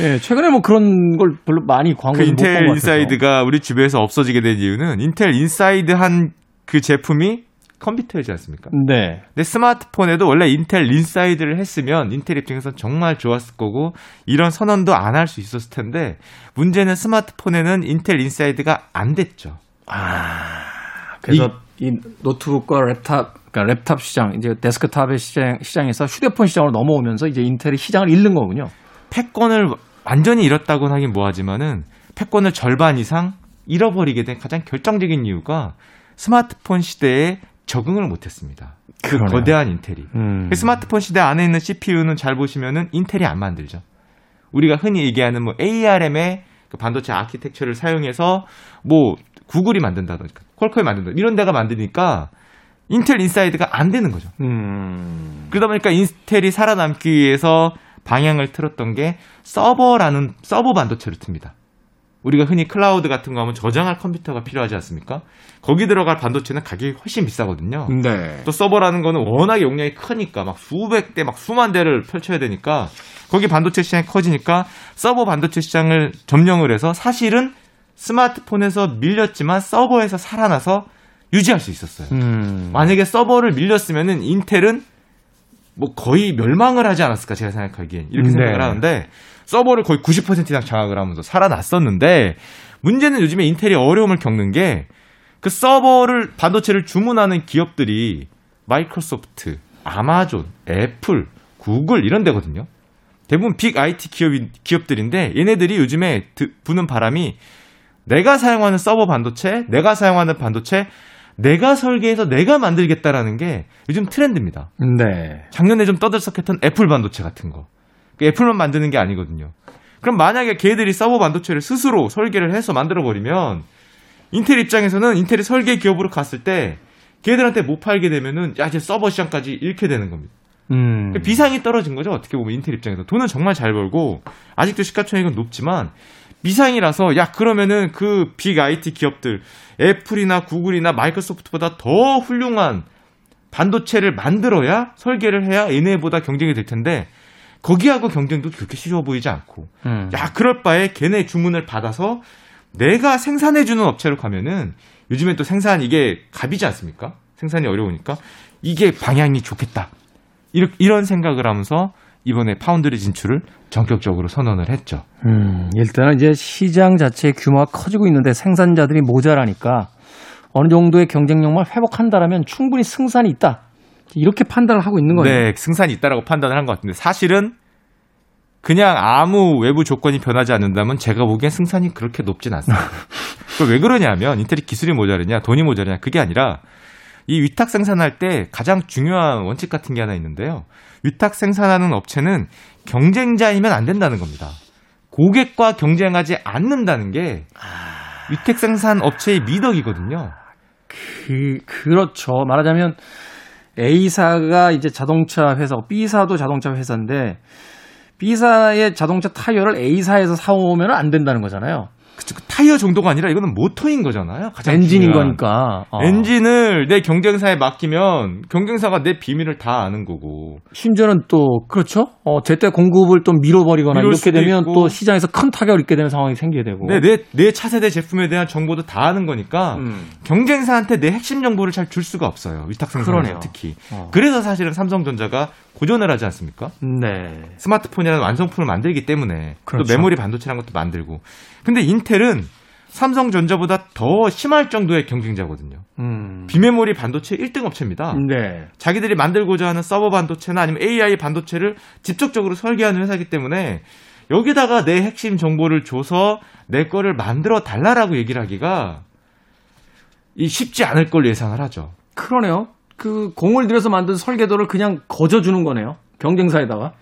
예, 최근에 뭐 그런 걸 별로 많이 광고 그 못본 것 인텔 같아요. 인사이드가 우리 집에서 없어지게 된 이유는 인텔 인사이드 한 그 제품이 컴퓨터이지 않습니까? 네. 근데 스마트폰에도 원래 인텔 인사이드를 했으면 인텔 입장에서 정말 좋았을 거고 이런 선언도 안 할 수 있었을 텐데 문제는 스마트폰에는 인텔 인사이드가 안 됐죠. 그래서 이, 노트북과 랩탑, 그러니까 랩탑 시장, 이제 데스크탑의 시장, 시장에서 휴대폰 시장으로 넘어오면서 이제 인텔이 시장을 잃는 거군요. 패권을 완전히 잃었다고는 하긴 뭐하지만은 패권을 절반 이상 잃어버리게 된 가장 결정적인 이유가 스마트폰 시대에 적응을 못했습니다. 그 그러네요. 거대한 인텔이. 음. 스마트폰 시대 안에 있는 CPU는 잘 보시면은 인텔이 안 만들죠. 우리가 흔히 얘기하는 뭐 ARM의 그 반도체 아키텍처를 사용해서 뭐 구글이 만든다든지 퀄컴이 만든다 이런 데가 만드니까 인텔 인사이드가 안 되는 거죠. 음. 그러다 보니까 인텔이 살아남기 위해서 방향을 틀었던 게 서버라는 서버 반도체를 틉니다. 우리가 흔히 클라우드 같은 거 하면 저장할 컴퓨터가 필요하지 않습니까? 거기 들어갈 반도체는 가격이 훨씬 비싸거든요. 네. 또 서버라는 거는 워낙에 용량이 크니까 막 수백 대, 막 수만 대를 펼쳐야 되니까 거기 반도체 시장이 커지니까 서버 반도체 시장을 점령을 해서 사실은 스마트폰에서 밀렸지만 서버에서 살아나서 유지할 수 있었어요. 음. 만약에 서버를 밀렸으면은 인텔은 뭐 거의 멸망을 하지 않았을까 제가 생각하기엔 이렇게 네. 생각을 하는데 서버를 거의 90% 이상 장악을 하면서 살아났었는데 문제는 요즘에 인텔이 어려움을 겪는 게 그 서버를 반도체를 주문하는 기업들이 마이크로소프트, 아마존, 애플, 구글 이런 데거든요. 대부분 big IT 기업 기업들인데 얘네들이 요즘에 드- 부는 바람이 내가 사용하는 서버 반도체, 내가 사용하는 반도체, 내가 설계해서 내가 만들겠다라는 게 요즘 트렌드입니다. 네. 작년에 좀 떠들썩했던 애플 반도체 같은 거. 그 애플만 만드는 게 아니거든요. 그럼 만약에 걔들이 서버 반도체를 스스로 설계를 해서 만들어 버리면 인텔 입장에서는 인텔이 설계 기업으로 갔을 때 걔들한테 못 팔게 되면은 야 이제 서버 시장까지 잃게 되는 겁니다. 음. 비상이 떨어진 거죠. 어떻게 보면 인텔 입장에서 돈은 정말 잘 벌고 아직도 시가총액은 높지만 비상이라서 야 그러면은 그 빅 IT 기업들 애플이나 구글이나 마이크로소프트보다 더 훌륭한 반도체를 만들어야 설계를 해야 얘네보다 경쟁이 될 텐데 거기하고 경쟁도 그렇게 쉬워 보이지 않고 음. 야 그럴 바에 걔네 주문을 받아서 내가 생산해 주는 업체로 가면은 요즘엔 또 생산 이게 갑이지 않습니까? 생산이 어려우니까 이게 방향이 좋겠다. 이런 생각을 하면서 이번에 파운드리 진출을 전격적으로 선언을 했죠. 음, 일단은 이제 시장 자체의 규모가 커지고 있는데 생산자들이 모자라니까 어느 정도의 경쟁력만 회복한다라면 충분히 승산이 있다. 이렇게 판단을 하고 있는 거예요. 네, 승산이 있다라고 판단을 한 것 같은데 사실은 그냥 아무 외부 조건이 변하지 않는다면 제가 보기엔 승산이 그렇게 높진 않습니다. 그왜 그러냐면 인텔이 기술이 모자르냐 돈이 모자르냐 그게 아니라 이 위탁 생산할 때 가장 중요한 원칙 같은 게 하나 있는데요. 위탁 생산하는 업체는 경쟁자이면 안 된다는 겁니다. 고객과 경쟁하지 않는다는 게 위탁 생산 업체의 미덕이거든요. 그, 그렇죠. 말하자면 A사가 이제 자동차 회사, B사도 자동차 회사인데 B사의 자동차 타이어를 A사에서 사오면 안 된다는 거잖아요. 그쵸, 그 타이어 정도가 아니라 이거는 모터인 거잖아요. 가장 엔진인 중요한. 거니까. 어. 엔진을 내 경쟁사에 맡기면 경쟁사가 내 비밀을 다 아는 거고. 심지어는 또 그렇죠. 어, 제때 공급을 또 밀어버리거나 이렇게 되면 있고. 또 시장에서 큰 타격을 입게 되는 상황이 생기게 되고. 내, 내, 내 차세대 제품에 대한 정보도 다 아는 거니까 음. 경쟁사한테 내 핵심 정보를 잘 줄 수가 없어요. 위탁 생산에서 그러네요. 특히. 어. 그래서 사실은 삼성전자가 고전을 하지 않습니까? 네. 스마트폰이라는 완성품을 만들기 때문에 그렇죠. 또 메모리 반도체라는 것도 만들고. 근데 인텔 은 삼성전자보다 더 심할 정도의 경쟁자거든요. 음. 비메모리 반도체 1등 업체입니다. 네. 자기들이 만들고자 하는 서버 반도체나 아니면 AI 반도체를 직접적으로 설계하는 회사이기 때문에 여기다가 내 핵심 정보를 줘서 내 거를 만들어 달라라고 얘기를 하기가 이 쉽지 않을 걸 예상을 하죠. 그러네요. 그 공을 들여서 만든 설계도를 그냥 거저주는 거네요. 경쟁사에다가.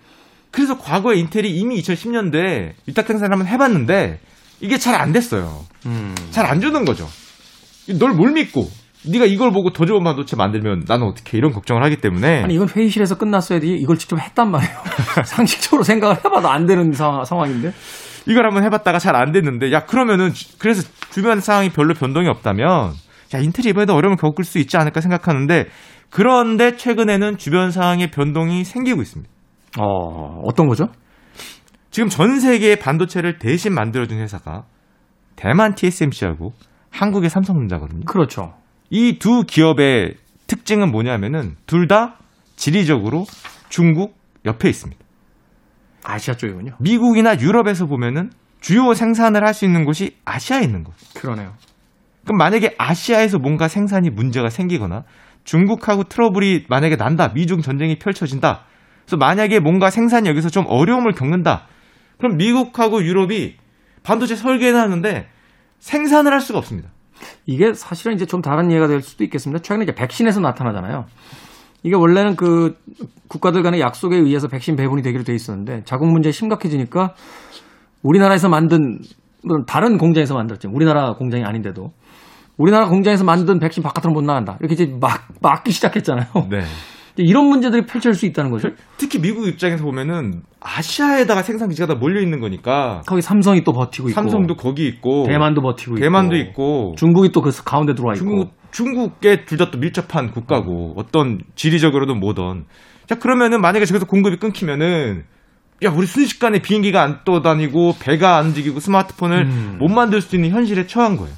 그래서 과거에 인텔이 이미 2010년대 위탁 생산을 한번 해봤는데 이게 잘 안 됐어요. 음. 잘안 주는 거죠. 널 뭘 믿고 네가 이걸 보고 더 좋은 반도체 만들면 나는 어떻게 이런 걱정을 하기 때문에 아니 이건 회의실에서 끝났어야지 이걸 직접 했단 말이에요. 상식적으로 생각을 해봐도 안 되는 사- 상황인데. 이걸 한번 해봤다가 잘 안 됐는데 야 그러면은 주- 그래서 주변 상황이 별로 변동이 없다면 야 인텔이 이번에도 어려움을 겪을 수 있지 않을까 생각하는데 그런데 최근에는 주변 상황에 변동이 생기고 있습니다. 어 어떤 거죠? 지금 전 세계의 반도체를 대신 만들어준 회사가 대만 TSMC하고 한국의 삼성전자거든요. 그렇죠. 이 두 기업의 특징은 뭐냐면은 둘 다 지리적으로 중국 옆에 있습니다. 아시아 쪽이군요. 미국이나 유럽에서 보면은 주요 생산을 할 수 있는 곳이 아시아에 있는 곳. 그러네요. 그럼 만약에 아시아에서 뭔가 생산이 문제가 생기거나 중국하고 트러블이 만약에 난다. 미중 전쟁이 펼쳐진다. 그래서 만약에 뭔가 생산이 여기서 좀 어려움을 겪는다. 그럼 미국하고 유럽이 반도체 설계는 하는데 생산을 할 수가 없습니다. 이게 사실은 이제 좀 다른 예가 될 수도 있겠습니다. 최근에 이제 백신에서 나타나잖아요. 이게 원래는 그 국가들 간의 약속에 의해서 백신 배분이 되기로 돼 있었는데 자국 문제 심각해지니까 우리나라에서 만든 다른 공장에서 만들었지 우리나라 공장이 아닌데도 우리나라 공장에서 만든 백신 바깥으로 못 나간다 이렇게 이제 막 막기 시작했잖아요. 네. 이런 문제들이 펼쳐질 수 있다는 거죠. 특히 미국 입장에서 보면은 아시아에다가 생산 기지가 다 몰려 있는 거니까 거기 삼성이 또 버티고 있고 삼성도 거기 있고 대만도 버티고 있고 대만도 있고 중국이 또 그 가운데 들어와 있고 중국 중국에 둘 다 또 밀접한 국가고 어떤 지리적으로든 뭐든 자 그러면은 만약에 저기서 공급이 끊기면은 야 우리 순식간에 비행기가 안 떠다니고 배가 안 움직이고 스마트폰을 음. 못 만들 수 있는 현실에 처한 거예요.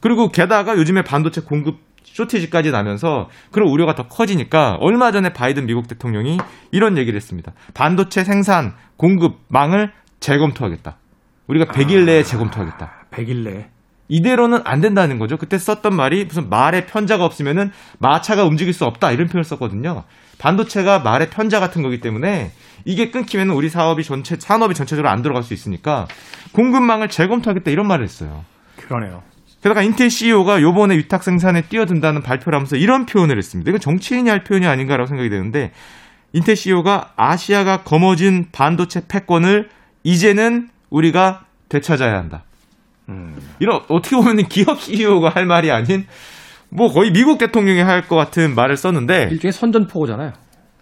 그리고 게다가 요즘에 반도체 공급 쇼티지까지 나면서 그런 우려가 더 커지니까 얼마 전에 바이든 미국 대통령이 이런 얘기를 했습니다. 반도체 생산 공급망을 재검토하겠다. 우리가 100일 내에 재검토하겠다. 100일 내에. 이대로는 안 된다는 거죠. 그때 썼던 말이 무슨 말에 편자가 없으면은 마차가 움직일 수 없다 이런 표현을 썼거든요. 반도체가 말의 편자 같은 거기 때문에 이게 끊기면 우리 사업이 전체 산업이 전체적으로 안 들어갈 수 있으니까 공급망을 재검토하겠다 이런 말을 했어요. 그러네요. 게다가 인텔 CEO가 요번에 위탁 생산에 뛰어든다는 발표를 하면서 이런 표현을 했습니다. 이건 정치인이 할 표현이 아닌가라고 생각이 되는데 인텔 CEO가 아시아가 거머쥔 반도체 패권을 이제는 우리가 되찾아야 한다. 음. 이런 어떻게 보면 기업 CEO가 할 말이 아닌 뭐 거의 미국 대통령이 할 것 같은 말을 썼는데 일종의 선전포고잖아요.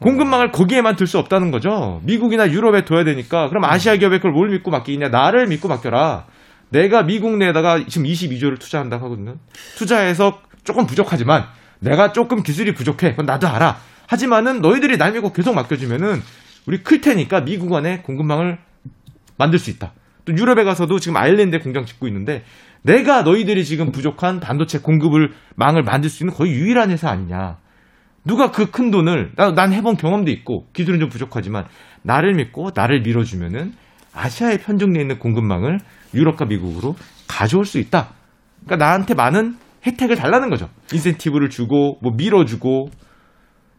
공급망을 거기에만 둘 수 없다는 거죠. 미국이나 유럽에 둬야 되니까 그럼 아시아 기업에 그걸 뭘 믿고 맡기냐? 나를 믿고 맡겨라. 내가 미국 내에다가 지금 22조를 투자한다고 하거든요. 투자해서 조금 부족하지만 내가 조금 기술이 부족해. 그건 나도 알아. 하지만은 너희들이 날 믿고 계속 맡겨주면은 우리 클 테니까 미국 안에 공급망을 만들 수 있다. 또 유럽에 가서도 지금 아일랜드에 공장 짓고 있는데 내가 너희들이 지금 부족한 반도체 공급을 망을 만들 수 있는 거의 유일한 회사 아니냐. 누가 그 큰 돈을 나, 난 해본 경험도 있고 기술은 좀 부족하지만 나를 믿고 나를 밀어주면은 아시아에 편중돼 있는 공급망을 유럽과 미국으로 가져올 수 있다. 그러니까 나한테 많은 혜택을 달라는 거죠. 인센티브를 주고 뭐 밀어주고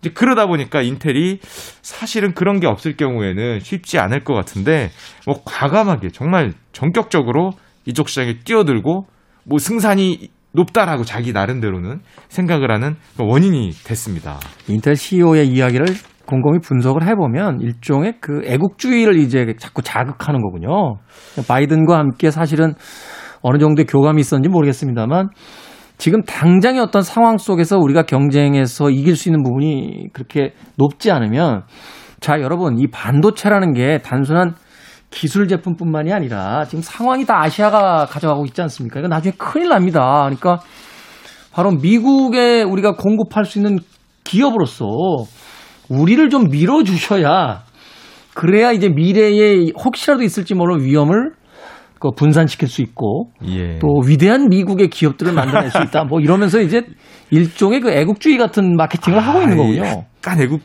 이제 그러다 보니까 인텔이 사실은 그런 게 없을 경우에는 쉽지 않을 것 같은데 뭐 과감하게 정말 전격적으로 이쪽 시장에 뛰어들고 뭐 승산이 높다라고 자기 나름대로는 생각을 하는 원인이 됐습니다. 인텔 CEO의 이야기를 곰곰이 분석을 해보면 일종의 그 애국주의를 이제 자꾸 자극하는 거군요. 바이든과 함께 사실은 어느 정도의 교감이 있었는지 모르겠습니다만 지금 당장의 어떤 상황 속에서 우리가 경쟁에서 이길 수 있는 부분이 그렇게 높지 않으면 자, 여러분, 이 반도체라는 게 단순한 기술 제품뿐만이 아니라 지금 상황이 다 아시아가 가져가고 있지 않습니까? 이거 나중에 큰일 납니다. 그러니까 바로 미국에 우리가 공급할 수 있는 기업으로서 우리를 좀 밀어주셔야 그래야 이제 미래에 혹시라도 있을지 모르는 위험을 그 분산시킬 수 있고 예. 또 위대한 미국의 기업들을 만들어낼 수 있다. 뭐 이러면서 이제 일종의 그 애국주의 같은 마케팅을 아, 하고 있는 거군요. 약간 애국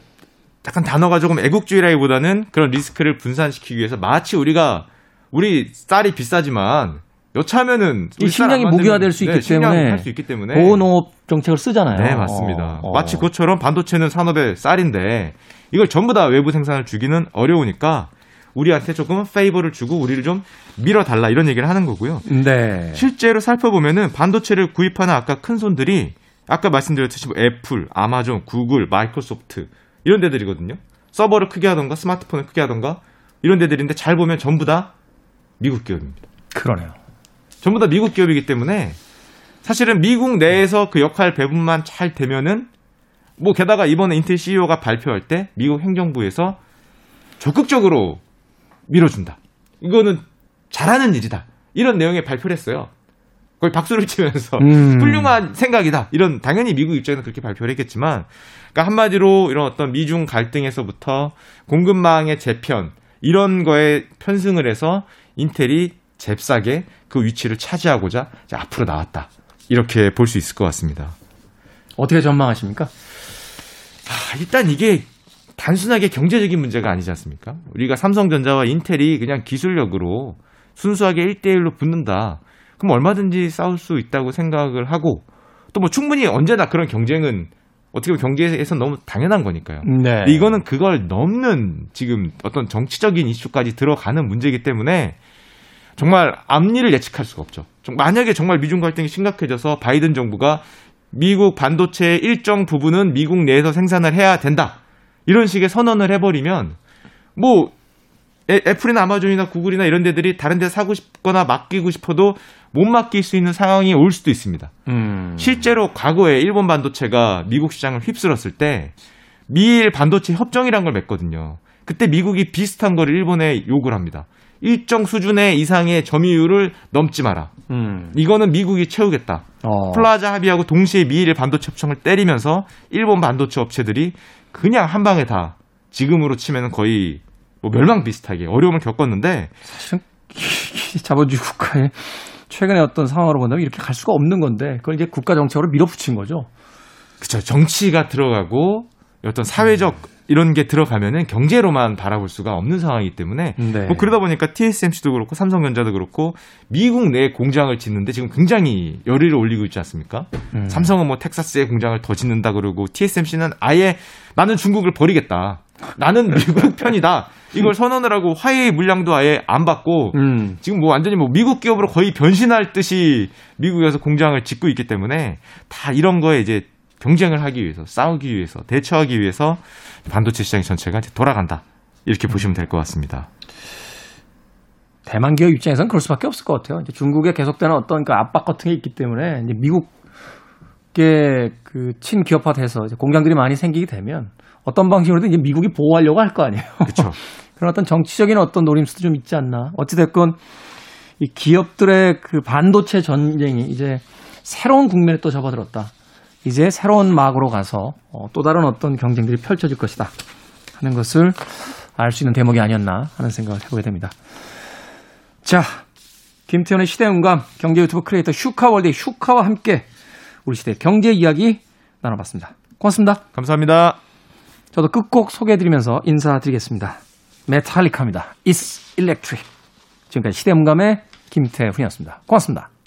약간 단어가 조금 애국주의라기보다는 그런 리스크를 분산시키기 위해서 마치 우리가 우리 쌀이 비싸지만 여차하면은 이 식량이 무기화될 수 있기 네, 때문에 할수 있기 때문에 보호농업 정책을 쓰잖아요. 네 맞습니다. 어, 어. 마치 그것처럼 반도체는 산업의 쌀인데 이걸 전부 다 외부 생산을 주기는 어려우니까 우리한테 조금 favor를 주고 우리를 좀 밀어달라 이런 얘기를 하는 거고요. 네. 실제로 살펴보면은 반도체를 구입하는 아까 큰 손들이 아까 말씀드렸듯이 뭐 애플, 아마존, 구글, 마이크로소프트 이런 데들이거든요. 서버를 크게 하던가 스마트폰을 크게 하던가 이런 데들인데 잘 보면 전부 다 미국 기업입니다. 그러네요. 전부 다 미국 기업이기 때문에 사실은 미국 내에서 그 역할 배분만 잘 되면은 뭐 게다가 이번에 인텔 CEO가 발표할 때 미국 행정부에서 적극적으로 밀어준다. 이거는 잘하는 일이다. 이런 내용의 발표를 했어요. 거의 박수를 치면서 음. 훌륭한 생각이다. 이런 당연히 미국 입장에서 그렇게 발표를 했겠지만 그러니까 한마디로 이런 어떤 미중 갈등에서부터 공급망의 재편 이런 거에 편승을 해서 인텔이 잽싸게 그 위치를 차지하고자 앞으로 나왔다. 이렇게 볼 수 있을 것 같습니다. 어떻게 전망하십니까? 아, 일단 이게 단순하게 경제적인 문제가 아니지 않습니까? 우리가 삼성전자와 인텔이 그냥 기술력으로 순수하게 1대1로 붙는다. 그럼 얼마든지 싸울 수 있다고 생각을 하고 또 뭐 충분히 언제나 그런 경쟁은 어떻게 보면 경제에서 너무 당연한 거니까요. 네. 이거는 그걸 넘는 지금 어떤 정치적인 이슈까지 들어가는 문제이기 때문에 정말 앞일을 예측할 수가 없죠. 만약에 정말 미중 갈등이 심각해져서 바이든 정부가 미국 반도체의 일정 부분은 미국 내에서 생산을 해야 된다. 이런 식의 선언을 해버리면 뭐 애플이나 아마존이나 구글이나 이런 데들이 다른 데 사고 싶거나 맡기고 싶어도 못 맡길 수 있는 상황이 올 수도 있습니다. 음. 실제로 과거에 일본 반도체가 미국 시장을 휩쓸었을 때 미일 반도체 협정이란 걸 맺거든요. 그때 미국이 비슷한 거를 일본에 요구를 합니다. 일정 수준의 이상의 점유율을 넘지 마라. 음. 이거는 미국이 채우겠다. 어. 플라자 합의하고 동시에 미일 반도체 협정을 때리면서 일본 반도체 업체들이 그냥 한 방에 다 지금으로 치면 거의 뭐 멸망 비슷하게 어려움을 겪었는데 사실 자본주의 국가의 최근에 어떤 상황으로 본다면 이렇게 갈 수가 없는 건데 그걸 이제 국가 정책으로 밀어붙인 거죠. 그쵸 정치가 들어가고 어떤 사회적 이런 게 들어가면은 경제로만 바라볼 수가 없는 상황이기 때문에 네. 뭐 그러다 보니까 TSMC도 그렇고 삼성전자도 그렇고 미국 내 공장을 짓는데 지금 굉장히 열의를 올리고 있지 않습니까? 음. 삼성은 뭐 텍사스에 공장을 더 짓는다 그러고 TSMC는 아예 나는 중국을 버리겠다. 나는 미국 편이다. 이걸 선언을 하고 화해의 물량도 아예 안 받고 음. 지금 뭐 완전히 뭐 미국 기업으로 거의 변신할 듯이 미국에서 공장을 짓고 있기 때문에 다 이런 거에 이제 경쟁을 하기 위해서 싸우기 위해서 대처하기 위해서 반도체 시장 전체가 이제 돌아간다 이렇게 보시면 될 것 같습니다. 대만 기업 입장에서는 그럴 수밖에 없을 것 같아요. 이제 중국에 계속되는 어떤 그 압박 같은 게 있기 때문에 이제 미국의 그 친기업화돼서 공장들이 많이 생기게 되면 어떤 방식으로든 이제 미국이 보호하려고 할 거 아니에요. 그렇죠. 그런 어떤 정치적인 어떤 노림수도 좀 있지 않나. 어찌됐건 이 기업들의 그 반도체 전쟁이 이제 새로운 국면에 또 접어들었다. 이제 새로운 막으로 가서 어, 또 다른 어떤 경쟁들이 펼쳐질 것이다. 하는 것을 알 수 있는 대목이 아니었나 하는 생각을 해보게 됩니다. 자, 김태현의 시대음감 경제 유튜브 크리에이터 슈카월드의 슈카와 함께 우리 시대 경제 이야기 나눠봤습니다. 고맙습니다. 감사합니다. 저도 끝곡 소개해드리면서 인사드리겠습니다. 메탈리카입니다. It's Electric. 지금까지 시대음감의 김태훈이었습니다. 고맙습니다.